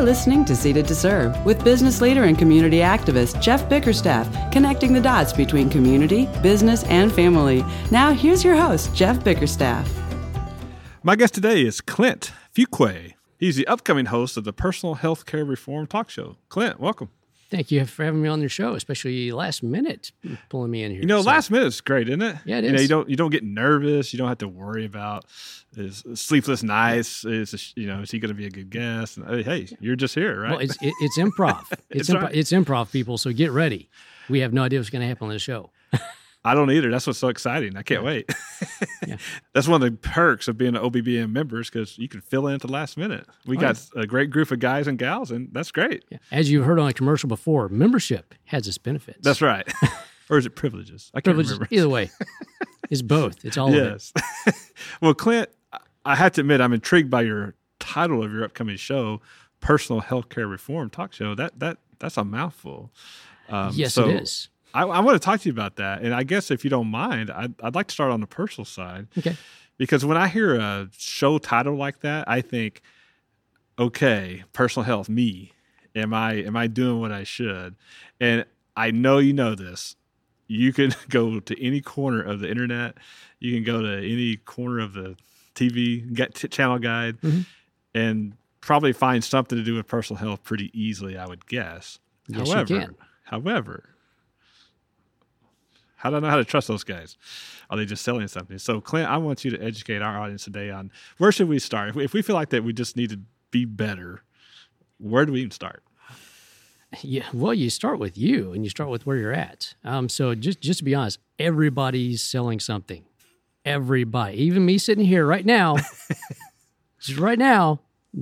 You're listening to Seated to Serve with business leader and community activist Jeff Bickerstaff, connecting the dots between community, business, and family. Now, here's your host, Jeff Bickerstaff. My guest today is Clint Fuquay. He's the upcoming host of the Personal Health Care Reform Talk Show. Clint, welcome. Thank you for having me on your show, especially last minute pulling me in here. You know, so, last minute is great, isn't it? Yeah, it you is. Know, you don't you don't get nervous. You don't have to worry about is sleepless nights. Is you know is he going to be a good guest? And, hey, you're just here, right? Well, it's it's improv. It's improv, right. it's improv, people. So get ready. We have no idea what's going to happen on the show. I don't either. That's what's so exciting. I can't yeah. wait. yeah. That's one of the perks of being an OBBM members because you can fill in at the last minute. We oh, got yeah. a great group of guys and gals, and that's great. Yeah. As you've heard on a commercial before, membership has its benefits. That's right. or is it privileges? I can't privileges, remember. Either way, it's both. It's all yes. It. well, Clint, I have to admit, I'm intrigued by your title of your upcoming show, Personal Healthcare Reform Talk Show. That that that's a mouthful. Um, yes, so, it is. I, I, want to talk to you about that. And I guess if you don't mind, I'd, I'd like to start on the personal side. Okay. Because when I hear a show title like that, I think, okay, personal health, me. Am I am I doing what I should? And I know you know this. You can go to any corner of the internet. You can go to any corner of the TV get t- channel guide, mm-hmm. and probably find something to do with personal health pretty easily. I would guess. Yes, however, however, how do I know how to trust those guys? Are they just selling something? So, Clint, I want you to educate our audience today on where should we start. If we, if we feel like that we just need to be better, where do we even start? Yeah, well, you start with you, and you start with where you're at. Um, so, just just to be honest, everybody's selling something. Everybody, even me sitting here right now, just right now,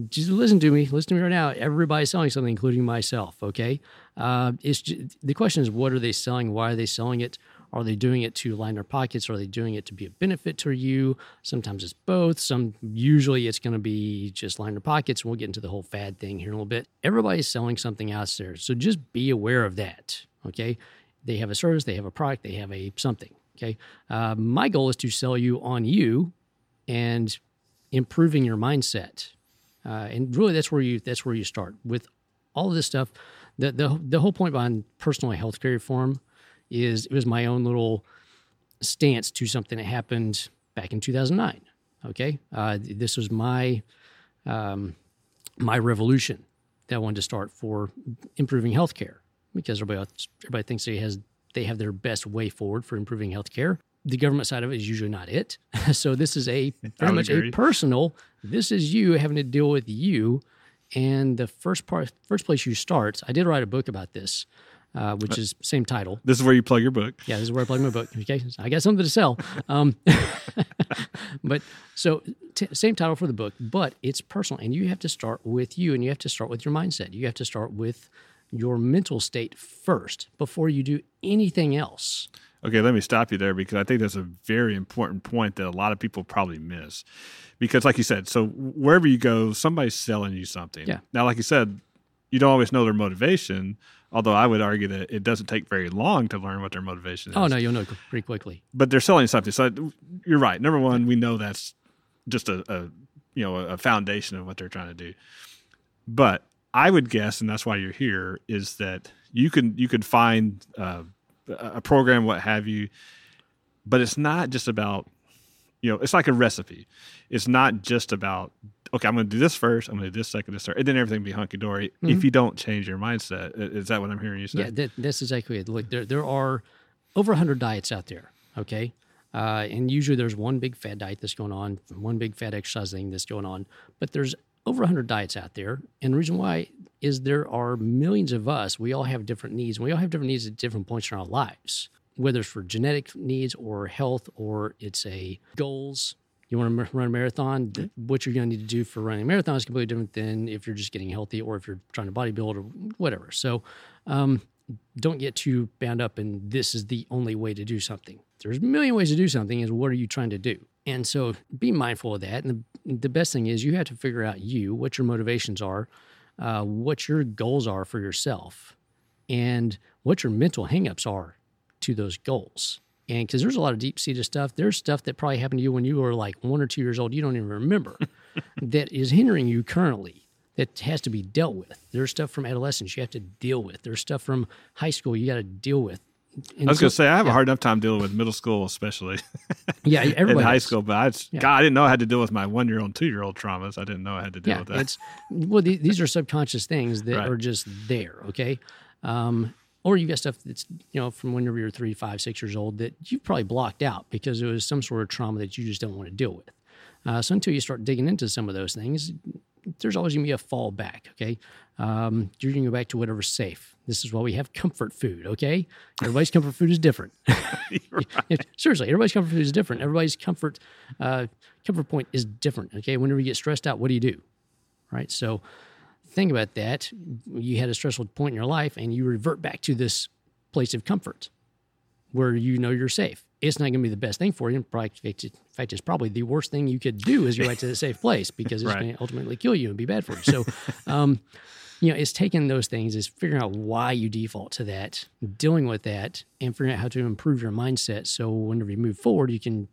just listen to me. Listen to me right now. Everybody's selling something, including myself. Okay, uh, it's just, the question is, what are they selling? Why are they selling it? Are they doing it to line their pockets? Are they doing it to be a benefit to you? Sometimes it's both. Some usually it's going to be just line their pockets. We'll get into the whole fad thing here in a little bit. Everybody's selling something out there, so just be aware of that. Okay, they have a service, they have a product, they have a something. Okay, uh, my goal is to sell you on you and improving your mindset. Uh, and really, that's where you that's where you start with all of this stuff. The the the whole point behind personal health care reform is it was my own little stance to something that happened back in 2009. Okay, uh, this was my um, my revolution that I wanted to start for improving healthcare because everybody everybody thinks it has they have their best way forward for improving healthcare. The government side of it is usually not it. so this is a very much agree. a personal. This is you having to deal with you. And the first part, first place you start, I did write a book about this uh, which is same title. This is where you plug your book. Yeah, this is where I plug my book. Okay, I got something to sell. Um, but so t- same title for the book, but it's personal, and you have to start with you, and you have to start with your mindset. You have to start with your mental state first before you do anything else. Okay, let me stop you there because I think that's a very important point that a lot of people probably miss. Because, like you said, so wherever you go, somebody's selling you something. Yeah. Now, like you said, you don't always know their motivation Although I would argue that it doesn't take very long to learn what their motivation oh, is. Oh no, you'll know pretty quickly. But they're selling something. So you're right. Number one, we know that's just a, a you know a foundation of what they're trying to do. But I would guess, and that's why you're here, is that you can you can find uh, a program, what have you. But it's not just about you know, it's like a recipe. It's not just about okay, I'm going to do this first, I'm going to do this second, this third, and then everything be hunky dory. Mm-hmm. If you don't change your mindset, is that what I'm hearing you say? Yeah, that, that's exactly it. Look, there there are over 100 diets out there. Okay. Uh, and usually there's one big fad diet that's going on, one big fad exercise thing that's going on, but there's over 100 diets out there. And the reason why is there are millions of us. We all have different needs, we all have different needs at different points in our lives whether it's for genetic needs or health or it's a goals. You want to run a marathon, what you're going to need to do for running a marathon is completely different than if you're just getting healthy or if you're trying to bodybuild or whatever. So, um, don't get too bound up in this is the only way to do something. There's a million ways to do something. Is what are you trying to do? And so, be mindful of that. And the, the best thing is you have to figure out you, what your motivations are, uh, what your goals are for yourself, and what your mental hangups are to those goals. And because there's a lot of deep seated stuff, there's stuff that probably happened to you when you were like one or two years old, you don't even remember, that is hindering you currently. that has to be dealt with. There's stuff from adolescence you have to deal with. There's stuff from high school you got to deal with. And I was so, going to say I have yeah. a hard enough time dealing with middle school, especially. yeah, everybody. in high school, but I, yeah. God, I didn't know I had to deal with my one year old, two year old traumas. I didn't know I had to deal yeah, with that. It's well, these are subconscious things that right. are just there. Okay, um, or you got stuff that's you know from whenever you're three, five, six years old that you've probably blocked out because it was some sort of trauma that you just don't want to deal with. Uh, so until you start digging into some of those things, there's always going to be a fallback. Okay, um, you're going to go back to whatever's safe. This is why we have comfort food. Okay, everybody's comfort food is different. right. Seriously, everybody's comfort food is different. Everybody's comfort uh, comfort point is different. Okay, whenever you get stressed out, what do you do? Right. So think about that. You had a stressful point in your life, and you revert back to this place of comfort where you know you're safe. It's not going to be the best thing for you. In fact, it's probably the worst thing you could do is go back to the safe place because it's right. going to ultimately kill you and be bad for you. So, um, you know, it's taking those things, is figuring out why you default to that, dealing with that, and figuring out how to improve your mindset. So whenever you move forward, you can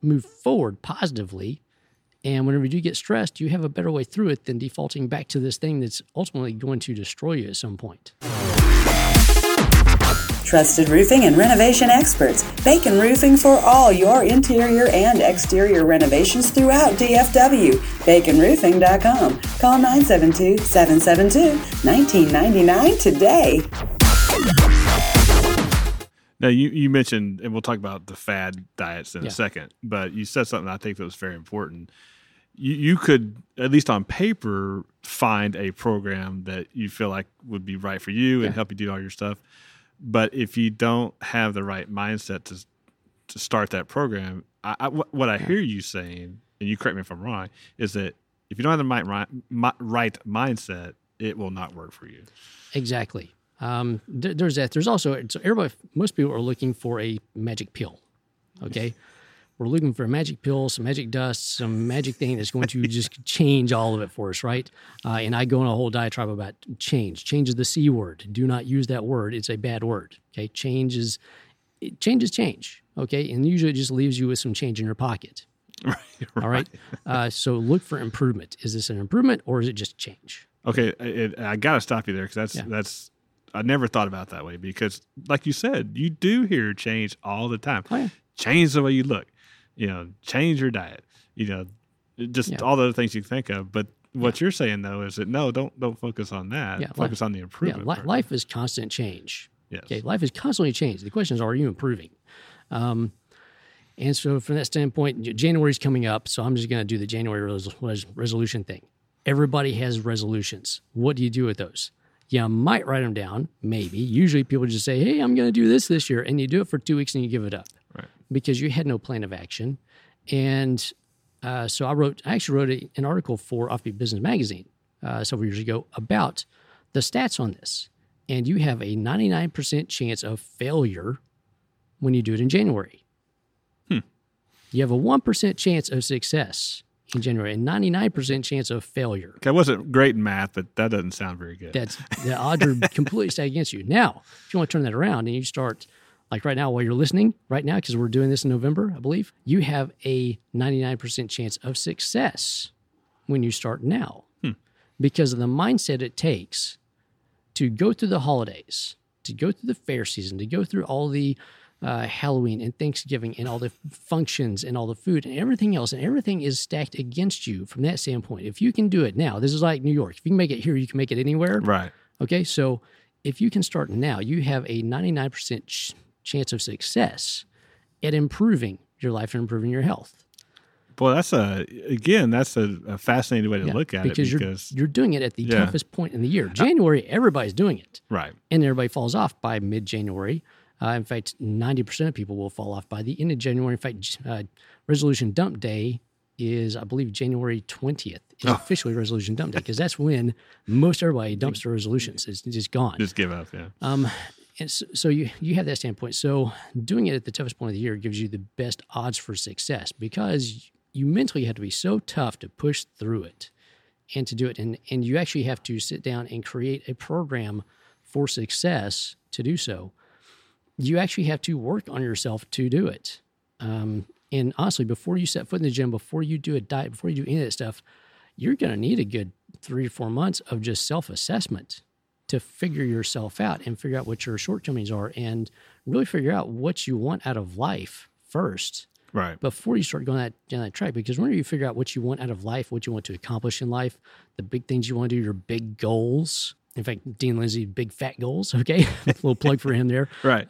move forward positively. And whenever you do get stressed, you have a better way through it than defaulting back to this thing that's ultimately going to destroy you at some point. Trusted roofing and renovation experts. Bacon Roofing for all your interior and exterior renovations throughout DFW. BaconRoofing.com. Call 972 772 1999 today. Now you, you mentioned, and we'll talk about the fad diets in yeah. a second, but you said something I think that was very important. You, you could, at least on paper, find a program that you feel like would be right for you and help you do all your stuff. But if you don't have the right mindset to to start that program, I, I, what I hear you saying, and you correct me if I'm wrong, is that if you don't have the right, right, right mindset, it will not work for you. Exactly. Um, there's that. There's also so everybody. Most people are looking for a magic pill. Okay, we're looking for a magic pill, some magic dust, some magic thing that's going to just change all of it for us, right? Uh, and I go on a whole diatribe about change. Change is the c word. Do not use that word. It's a bad word. Okay, change is it, change is change. Okay, and usually it just leaves you with some change in your pocket. Right. right. All right. Uh, so look for improvement. Is this an improvement or is it just change? Okay, it, I got to stop you there because that's yeah. that's I never thought about that way because, like you said, you do hear change all the time. Oh, yeah. Change the way you look you know, change your diet, you know, just yeah. all the other things you think of. But what yeah. you're saying though is that no, don't don't focus on that. Yeah, focus life, on the improvement. Yeah, life is constant change. Yes. Okay, life is constantly changing. The question is, are you improving? Um, and so, from that standpoint, January is coming up, so I'm just going to do the January res- res- resolution thing. Everybody has resolutions. What do you do with those? You might write them down, maybe. Usually, people just say, "Hey, I'm going to do this this year," and you do it for two weeks and you give it up because you had no plan of action. And uh, so I wrote, I actually wrote a, an article for Offbeat Business Magazine uh, several years ago about the stats on this. And you have a 99% chance of failure when you do it in January. Hmm. You have a 1% chance of success in January, a 99% chance of failure. Okay, I wasn't great in math, but that doesn't sound very good. That's the odds are completely stacked against you. Now, if you want to turn that around and you start like right now while you're listening right now because we're doing this in november i believe you have a 99% chance of success when you start now. Hmm. because of the mindset it takes to go through the holidays to go through the fair season to go through all the uh, halloween and thanksgiving and all the functions and all the food and everything else and everything is stacked against you from that standpoint. If you can do it now this is like new york. If you can make it here you can make it anywhere. Right. Okay? So if you can start now you have a 99% ch- chance of success at improving your life and improving your health. Well, that's a again, that's a, a fascinating way to yeah, look at because it because you're, you're doing it at the yeah. toughest point in the year. January, everybody's doing it, right? And everybody falls off by mid-January. Uh, in fact, ninety percent of people will fall off by the end of January. In fact, uh, resolution dump day is, I believe, January twentieth is oh. officially resolution dump day because that's when most everybody dumps their resolutions. It's just gone. Just give up, yeah. Um, and so, so, you you have that standpoint. So doing it at the toughest point of the year gives you the best odds for success because you mentally have to be so tough to push through it and to do it. And and you actually have to sit down and create a program for success to do so. You actually have to work on yourself to do it. Um, and honestly, before you set foot in the gym, before you do a diet, before you do any of that stuff, you're going to need a good three to four months of just self assessment to figure yourself out and figure out what your shortcomings are and really figure out what you want out of life first Right. before you start going that down that track. Because whenever you figure out what you want out of life, what you want to accomplish in life, the big things you want to do, your big goals. In fact, Dean Lindsay, big fat goals. Okay, a little plug for him there, Right.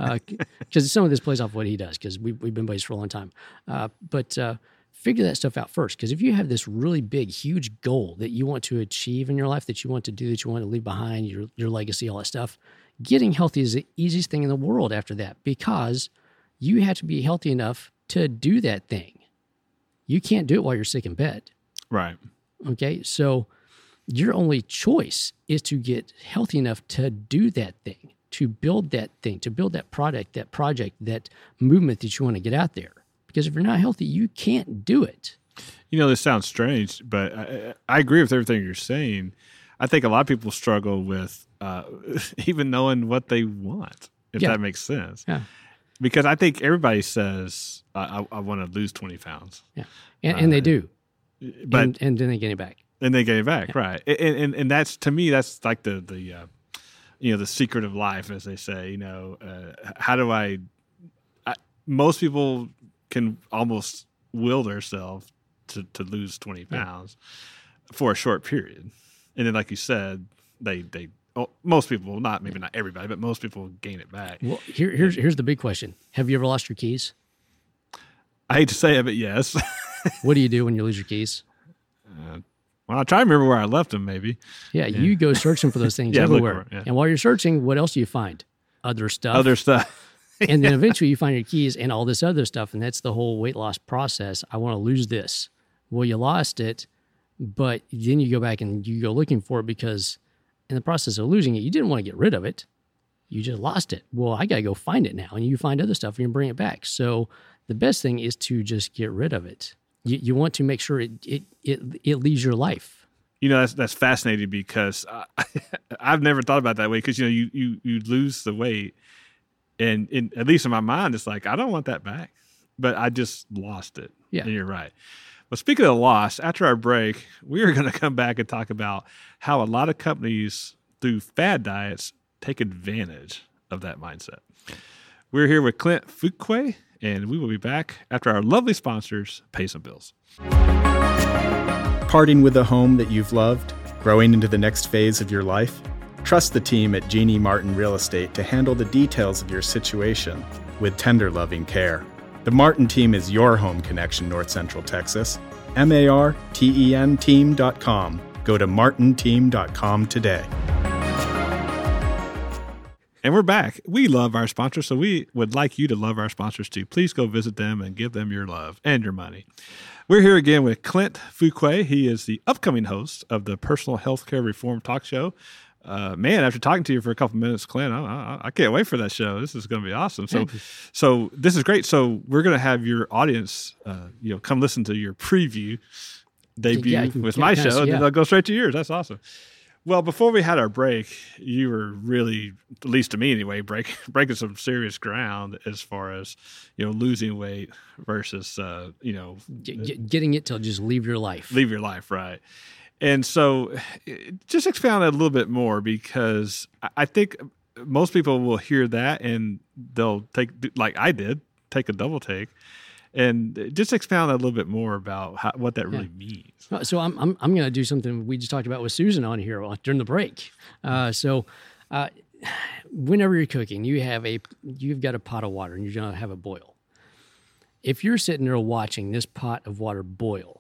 Because some of this plays off what he does. Because we, we've been buddies for a long time. Uh, but uh, figure that stuff out first. Because if you have this really big, huge goal that you want to achieve in your life, that you want to do, that you want to leave behind, your your legacy, all that stuff, getting healthy is the easiest thing in the world after that. Because you have to be healthy enough to do that thing. You can't do it while you're sick in bed. right. Okay. So your only choice is to get healthy enough to do that thing, to build that thing, to build that product, that project, that movement that you want to get out there. Because if you're not healthy, you can't do it. You know, this sounds strange, but I, I agree with everything you're saying. I think a lot of people struggle with uh, even knowing what they want, if Yeah. that makes sense. Yeah. Because I think everybody says, I, I, I want to lose 20 pounds, Yeah. And, and they do. but and, and then they get it back. and they get it back, right? And, and and that's to me, that's like the the uh, you know the secret of life, as they say. You know, uh, how do I, I? Most people can almost will themselves to to lose twenty pounds for a short period, and then, like you said, they they. Oh, most people, not maybe not everybody, but most people gain it back. Well, here, here's, here's the big question Have you ever lost your keys? I hate to say it, but yes. What do you do when you lose your keys? Uh, well, I try to remember where I left them. Maybe Yeah, you go searching for those things Yeah, everywhere. it, yeah. And while you're searching, what else do you find? Other stuff. other stuff. and then eventually you find your keys and all this other stuff. And that's the whole weight loss process. I want to lose this. Well, you lost it, but then you go back and you go looking for it because in the process of losing it, you didn't want to get rid of it. You just lost it. Well, I got to go find it now. And you find other stuff and you bring it back. So the best thing is to just get rid of it. You, you want to make sure it, it, it, it leaves your life. You know that's that's fascinating because I, I've never thought about that way because you know you you you lose the weight, and in at least in my mind it's like I don't want that back, but I just lost it. Yeah. and you're right. Well, speaking of loss, after our break, we are going to come back and talk about how a lot of companies through fad diets take advantage of that mindset. We're here with Clint Fuquay, and we will be back after our lovely sponsors pay some bills. Parting with a home that you've loved, growing into the next phase of your life? Trust the team at Jeannie Marten Real Estate to handle the details of your situation with tender loving care. The Marten team is your home connection, North Central Texas. M A R T E N team.com. Go to martenteam.com today. And we're back. We love our sponsors, so we would like you to love our sponsors too. Please go visit them and give them your love and your money. We're here again with Clint Fuquay. He is the upcoming host of the Personal Healthcare Reform Talk Show. Uh, man, after talking to you for a couple minutes, Clint, I, I, I can't wait for that show. This is going to be awesome. So, so this is great. So we're going to have your audience, uh, you know, come listen to your preview debut Yeah, with my show, see- and then they'll go straight to yours. That's awesome. Well, before we had our break, you were really, at least to me anyway, break, breaking some serious ground as far as you know losing weight versus uh, you know Get, get- getting it to just leave your life. leave your life right. And so, eh, just expound it a little bit more because I- think most people will hear that and they'll take like I did, take a double take, and just expound a little bit more about how, what that really means. Uh, So I'm I'm, I'm going to do something we just talked about with Susan on here during the break. Uh, so uh, whenever you're cooking, you have a you've got a pot of water and you're going to have it boil. If you're sitting there watching this pot of water boil,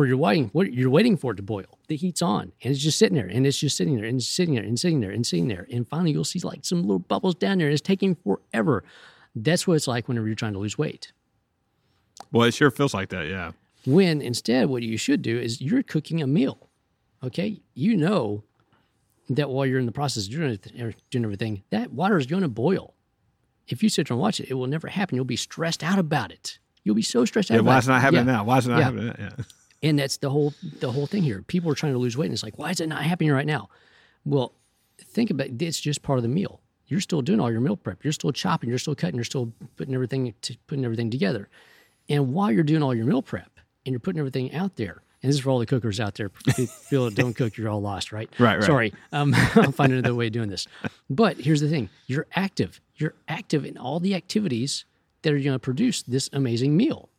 or you're waiting, what you're waiting for it to boil, the heat's on and it's just sitting there and it's just sitting there and it's sitting there and sitting there and sitting there, and finally you'll see like some little bubbles down there and it's taking forever. That's what it's like whenever you're trying to lose weight. Well, it sure feels like that, yeah. When instead, what you should do is you're cooking a meal. Okay. You know that while you're in the process of doing, er, doing everything, that water is going to boil. If you sit there and watch it, it will never happen. You'll be stressed out about it. You'll be so stressed out Yeah, about why it. is it not happening Yeah. now? Why is it not Yeah. happening? Yeah. And that's the whole the whole thing here. People are trying to lose weight, and it's like, why is it not happening right now? Well, think about it. It's just part of the meal. You're still doing all your meal prep. You're still chopping. You're still cutting. You're still putting everything to, putting everything together. And while you're doing all your meal prep and you're putting everything out there, And this is for all the cookers out there. People that don't cook, you're all lost, right? Right, right. Sorry. Um, I'll find another way of doing this. But here's the thing you're active. You're active in all the activities that are going to produce this amazing meal.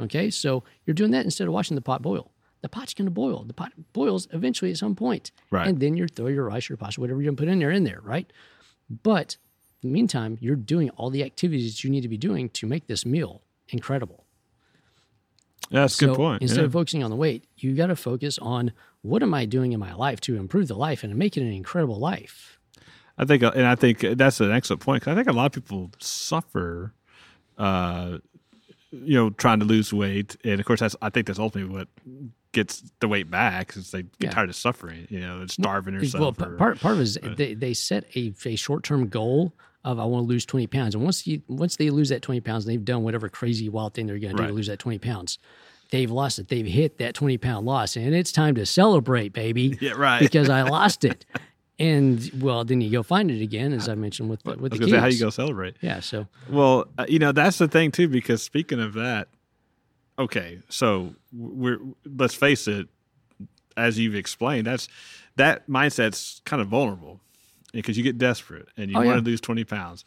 Okay. So you're doing that instead of watching the pot boil. The pot's going to boil. The pot boils eventually at some point. Right. And then you throw your rice, your pasta, whatever you're going to put in there, in there, right? But in the meantime, you're doing all the activities that you need to be doing to make this meal incredible. Yeah, that's a good point. Instead yeah. of focusing on the weight, you got to focus on what am I doing in my life to improve the life and make it an incredible life. I think, and I think that's an excellent point because I think a lot of people suffer, uh, you know, trying to lose weight, and of course, that's I think that's ultimately what gets the weight back, is they get Yeah. tired of suffering, you know, starving Well, yourself. p- or- part part of it is they, they set a, a short term goal of I want to lose twenty pounds, and once you once they lose that twenty pounds, they've done whatever crazy wild thing they're going to do to lose that twenty pounds. They've lost it. They've hit that twenty pound loss, and it's time to celebrate, baby. Yeah, right. Because I lost it, and well, then you go find it again, as I mentioned with the, with the say, how you go celebrate? Yeah, so Well, uh, you know that's the thing too, because speaking of that, okay, so we're let's face it, as you've explained, that's that mindset's kind of vulnerable because you get desperate and you Oh, want yeah. to lose twenty pounds,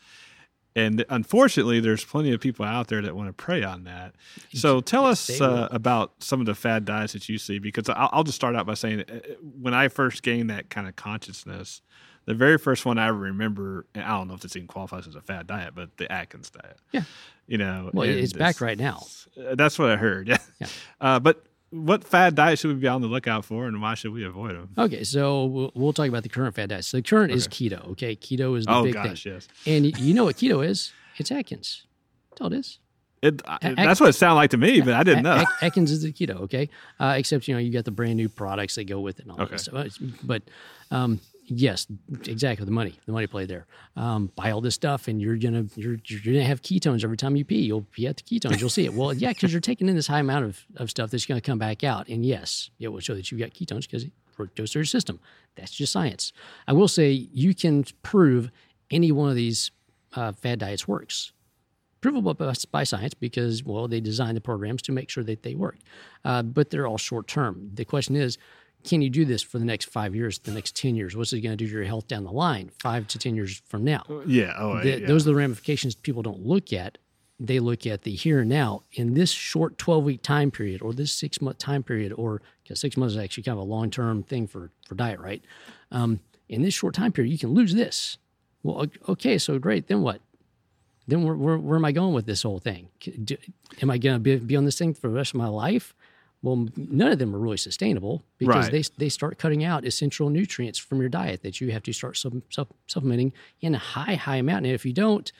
and unfortunately, there's plenty of people out there that want to prey on that. So tell us uh, about some of the fad diets that you see, because I'll, I'll just start out by saying, uh, when I first gained that kind of consciousness. The very first one I remember, and I don't know if this even qualifies as a fad diet, but the Atkins diet. Yeah. You know, well, it's back right now. That's what I heard. Yeah. Yeah. Uh, but what fad diet should we be on the lookout for, and why should we avoid them? Okay, so we'll, we'll talk about the current fad diet. So the current is keto. Okay, keto is the Oh big gosh, thing, yes. and you know what keto is? It's Atkins. That's all it is. It, that's what it sounded like to me, but I didn't know. Atkins is the keto, okay? Uh, except you know you got the brand new products that go with it and all Okay. that stuff. But um, yes, exactly the money, the money play there. Um, buy all this stuff, and you're gonna you're you're gonna have ketones every time you pee. You'll pee at the ketones. You'll see it. Well, yeah, because you're taking in this high amount of, of stuff that's gonna come back out, and yes, it will show that you've got ketones because it goes through your system. That's just science. I will say you can prove any one of these uh, fad diets works provable by, by science because well they designed the programs to make sure that they work uh, but they're all short term the question is can you do this for the next five years the next 10 years what's it going to do to your health down the line five to 10 years from now yeah. Oh, The- yeah. those are the ramifications people don't look at they look at the here and now in this short 12 week time period or this six month time period or because six months is actually kind of a long term thing for for diet right um, in this short time period you can lose this well okay so great then what then where, where, where am I going with this whole thing? Do- am I going to be, be on this thing for the rest of my life? Well, none of them are really sustainable because Right. they, they start cutting out essential nutrients from your diet that you have to start sub, sub, supplementing in a high, high amount. And if you don't,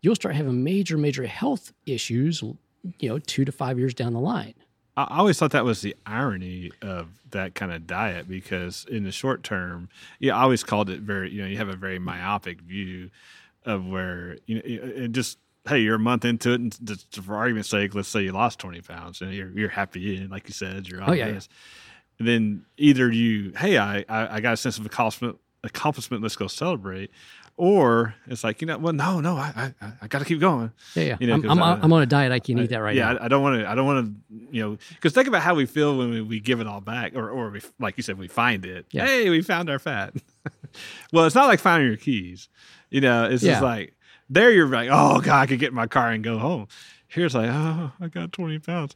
you'll start having major, major health issues, you know, two to five years down the line. I always thought that was the irony of that kind of diet because in the short term, yeah, I always called it very, you know, you have a very myopic view of where, you know, it just, hey, you're a month into it, and just for argument's sake, let's say you lost 20 pounds and you're, you're happy, and like you said, you're on Oh, yeah, yeah. And then either you, hey, I, I, I got a sense of accomplishment, accomplishment, let's go celebrate. Or it's like, you know, well, no, no, I, I, I got to keep going. Yeah, yeah. You know, I'm, I'm, I- I'm on a diet. I can't eat that right yeah, now. I, I don't want to. I don't want to. You know, because think about how we feel when we, we give it all back, or or we, like you said, we find it. Yeah. Hey, we found our fat. well, it's not like finding your keys. You know, it's Yeah. just like there. You're like, oh god, I could get in my car and go home. Here's like, oh, I got 20 pounds.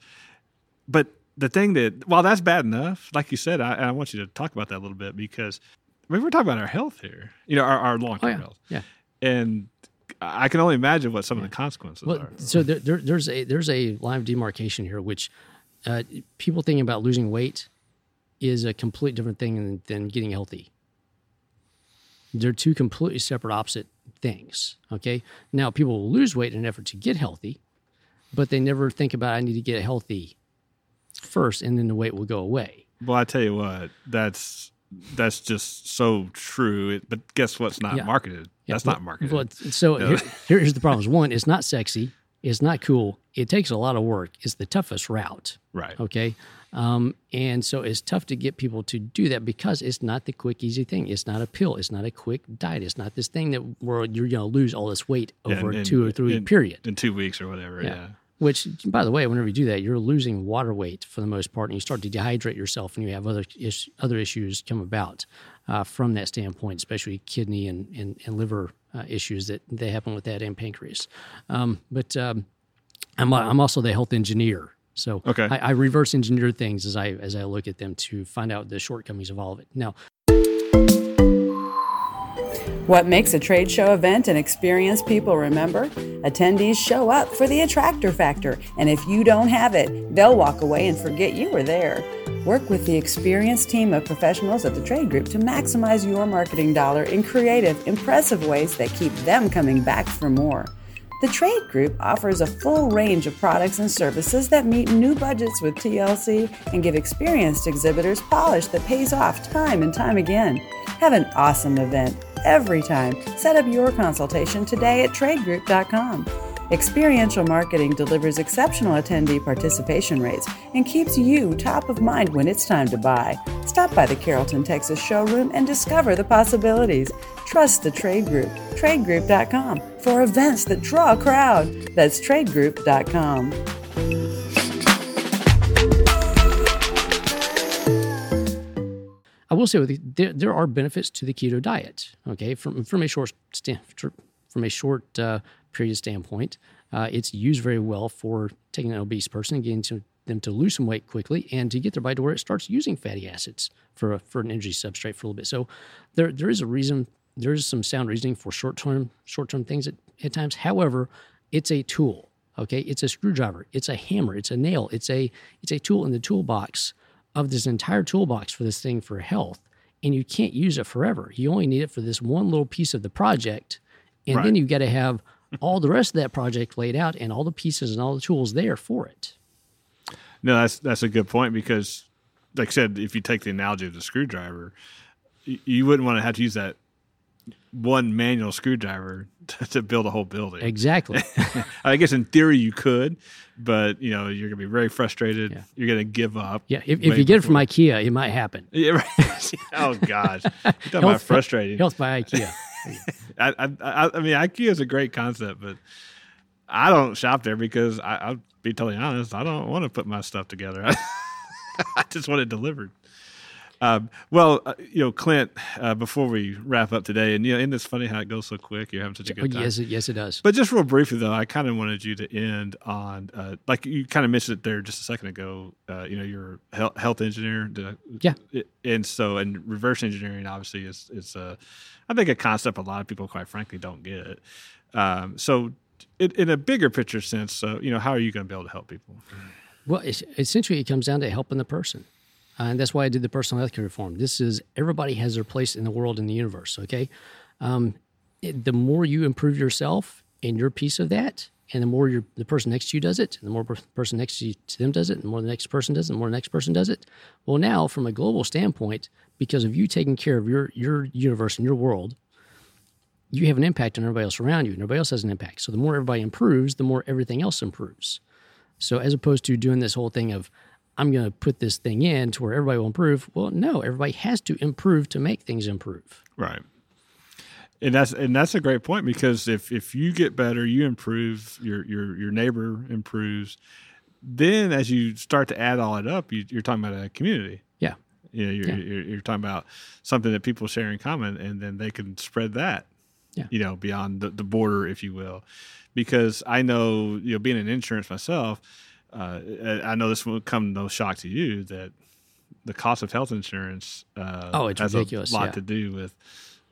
But the thing that, while that's bad enough, like you said, I, I want you to talk about that a little bit because I mean, we're talking about our health here. You know, our, our long Oh term yeah, health, yeah. and I can only imagine what some of the consequences Well, are. so there, there, there's a there's a line of demarcation here, which uh, people thinking about losing weight is a complete different thing than, than getting healthy. They're two completely separate, opposite things. Okay, now people will lose weight in an effort to get healthy, but they never think about I need to get healthy first, and then the weight will go away. Well, I tell you what, that's that's just so true. It, but guess what's not Yeah. marketed? Yeah, that's well- not marketed. well, so here, here's the problems. One, it's not sexy. It's not cool. It takes a lot of work. It's the toughest route. right. Okay. Um, and so it's tough to get people to do that because it's not the quick, easy thing. It's not a pill. It's not a quick diet. It's not this thing that where you're going to lose all this weight Yeah, over in- a two or three in- week period. in two weeks or whatever. Yeah. Yeah. Which, by the way, whenever you do that, you're losing water weight for the most part, and you start to dehydrate yourself, and you have other is- other issues come about uh, from that standpoint, especially kidney and and, and liver uh, issues that they happen with that and pancreas. Um, but um, I'm I'm also the health engineer, so Okay. I, I reverse engineer things as I as I look at them to find out the shortcomings of all of it. Now, What makes a trade show event an experience people remember? Attendees show up for the attractor factor, and if you don't have it, they'll walk away and forget you were there. Work with the experienced team of professionals at the Trade Group to maximize your marketing dollar in creative, impressive ways that keep them coming back for more. The Trade Group offers a full range of products and services that meet new budgets with TLC and give experienced exhibitors polish that pays off time and time again. Have an awesome event every time. Set up your consultation today at tradegroup.com. Experiential marketing delivers exceptional attendee participation rates and keeps you top of mind when it's time to buy. Stop by the Carrollton, Texas showroom and discover the possibilities. Trust the Trade Group, tradegroup.com, for events that draw a crowd. That's tradegroup.com. I will say there, there are benefits to the keto diet. Okay, from from a short from a short uh, period standpoint, uh, it's used very well for taking an obese person and getting to them to lose some weight quickly and to get their body to where it starts using fatty acids for a, for an energy substrate for a little bit. So there there is a reason. There is some sound reasoning for short term short term things at, at times. However, it's a tool. Okay, it's a screwdriver. It's a hammer. It's a nail. It's a it's a tool in the toolbox of this entire toolbox for this thing for health, and you can't use it forever. You only need it for this one little piece of the project, and then Right. you got to have all the rest of that project laid out and all the pieces and all the tools there for it. No, that's that's a good point because, like I said, if you take the analogy of the screwdriver, you, you wouldn't want to have to use that one manual screwdriver to, to build a whole building. Exactly. I guess in theory you could, but you know you're gonna be very frustrated. Yeah. You're gonna give up. Yeah, if, if you get it from IKEA, it might happen. Yeah, right. oh gosh, You're talking about Health- frustrating. Health by IKEA. I, I, I, I mean, IKEA is a great concept, but I don't shop there because I, I'll be totally honest. I don't want to put my stuff together. I, just want it delivered. Um, well, uh, you know, Clint. Uh, before we wrap up today, and you know, isn't this funny how it goes so quick? You're having such a Oh, good time. yes, it, yes, it does. But just real briefly, though, I kind of wanted you to end on, uh, like you kind of mentioned it there just a second ago. Uh, you know, you're a health, health engineer. I- Yeah. it- and so and reverse engineering obviously is is uh, I think a concept a lot of people, quite frankly, don't get. Um, so, in, in a bigger picture sense, you know, how are you going to be able to help people? Well, it's, essentially, it comes down to helping the person. Uh, and that's why I did the personal healthcare reform. This is everybody has their place in the world in the universe. Okay, um, it, the more you improve yourself and your piece of that, and the more your the person next to you does it, and the more per- person next to, you, to them does it, and the more the next person does it, the more the next person does it. Well, now from a global standpoint, because of you taking care of your your universe and your world, you have an impact on everybody else around you, and everybody else has an impact. So the more everybody improves, the more everything else improves. So as opposed to doing this whole thing of I'm going to put this thing in to where everybody will improve. Well, no, everybody has to improve to make things improve. Right. And that's and that's a great point because if if you get better, you improve, your your your neighbor improves. Then as you start to add all it up, you, you're talking about a community. Yeah. You know, you're, Yeah. you're you're talking about something that people share in common, and then they can spread that. Yeah. You know, beyond the, the border, if you will, because I know you know being in insurance myself, uh, I know this will come no shock to you that the cost of health insurance uh, Oh, it's has ridiculous, a lot yeah. to do with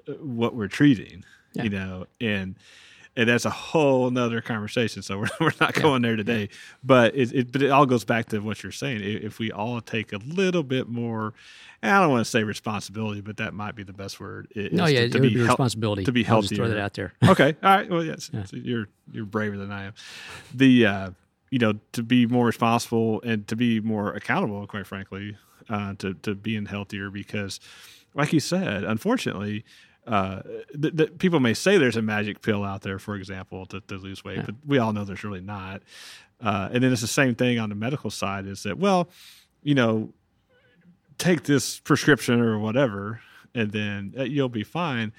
uh, what we're treating. Yeah. You know, and and that's a whole nother conversation. So we're, we're not going there today. But it, it but it all goes back to what you're saying. If we all take a little bit more, and I don't want to say responsibility, but that might be the best word. i- No, yeah, to, it to would be be hel- responsibility. to be just throw that out there. okay, all right. Well, yes, you're you're braver than I am. The uh, you know to be more responsible and to be more accountable, quite frankly, uh, to to being healthier because, like you said, unfortunately. Uh, th- th- people may say there's a magic pill out there, for example, to, to lose weight, but we all know there's really not. Uh, and then it's the same thing on the medical side is that, well, you know, take this prescription or whatever, and then uh, you'll be fine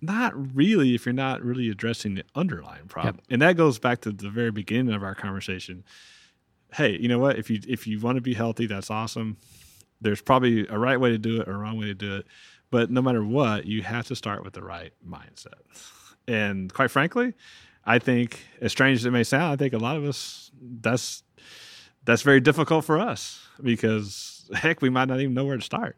Not really if you're not really addressing the underlying problem. And that goes back to the very beginning of our conversation. Hey, you know what? If you if you want to be healthy, that's awesome. There's probably a right way to do it or a wrong way to do it. But no matter what, you have to start with the right mindset. And quite frankly, I think as strange as it may sound, I think a lot of us that's that's very difficult for us because heck, we might not even know where to start.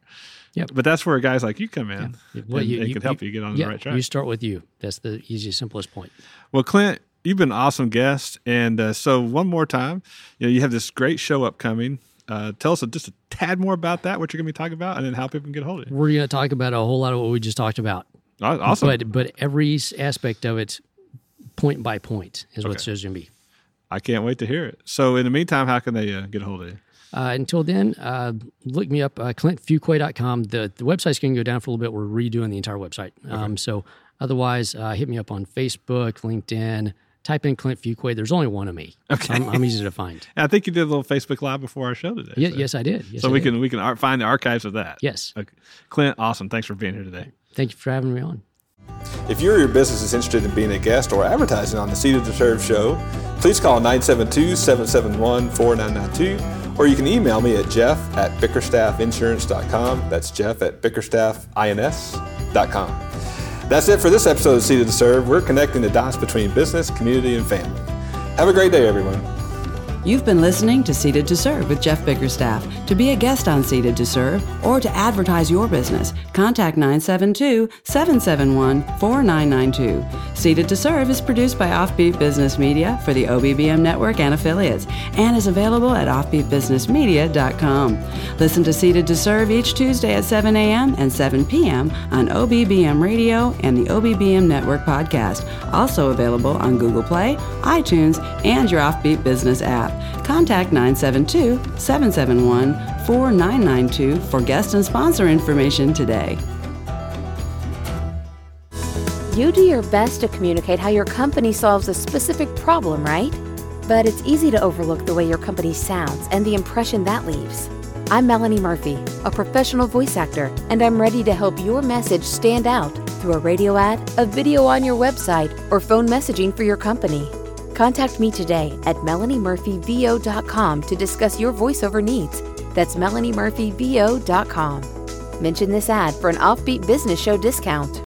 Yep. But that's where guys like you come in. Yeah. and they can help you, get on yeah, the right track. You start with you. That's the easiest, simplest point. Well, Clint, you've been an awesome guest, and uh, so one more time, you know, you have this great show upcoming. Uh, tell us just a tad more about that, what you're going to be talking about, and then how people can get a hold of you. We're going to talk about a whole lot of what we just talked about. Awesome. But but every aspect of it, point by point, is what it's going to be. I can't wait to hear it. So, in the meantime, how can they uh, get a hold of you? Uh, until then, uh, look me up, uh, clintfuquay.com. The, the website's going to go down for a little bit. We're redoing the entire website. Um, so otherwise, uh, hit me up on Facebook, LinkedIn. Type in Clint Fuquay. There's only one of me. Okay. I'm, I'm easy to find. I think you did a little Facebook Live before our show today. Ye- so- yes, I did. Yes, so I we did. can we can ar- find the archives of that. Yes. Okay. Clint, awesome. Thanks for being here today. Thank you for having me on. If you or your business is interested in being a guest or advertising on the Seated to Serve show, please call 972 771 4992 or you can email me at jeff at bickerstaffinsurance.com. That's jeff at bickerstaffins.com. That's it for this episode of Seated to Serve. We're connecting the dots between business, community, and family. Have a great day, everyone. You've been listening to Seated to Serve with Jeff Bickerstaff. To be a guest on Seated to Serve or to advertise your business, contact 972 771 4992. Seated to Serve is produced by Offbeat Business Media for the OBBM Network and affiliates and is available at offbeatbusinessmedia.com. Listen to Seated to Serve each Tuesday at 7 a.m. and 7 p.m. on OBBM Radio and the OBBM Network podcast, also available on Google Play, iTunes, and your Offbeat Business app. Contact 972 771 4992 for guest and sponsor information today. You do your best to communicate how your company solves a specific problem, right? But it's easy to overlook the way your company sounds and the impression that leaves. I'm Melanie Murphy, a professional voice actor, and I'm ready to help your message stand out through a radio ad, a video on your website, or phone messaging for your company. Contact me today at melaniemurphyvo.com to discuss your voiceover needs. That's melaniemurphyvo.com. Mention this ad for an offbeat business show discount.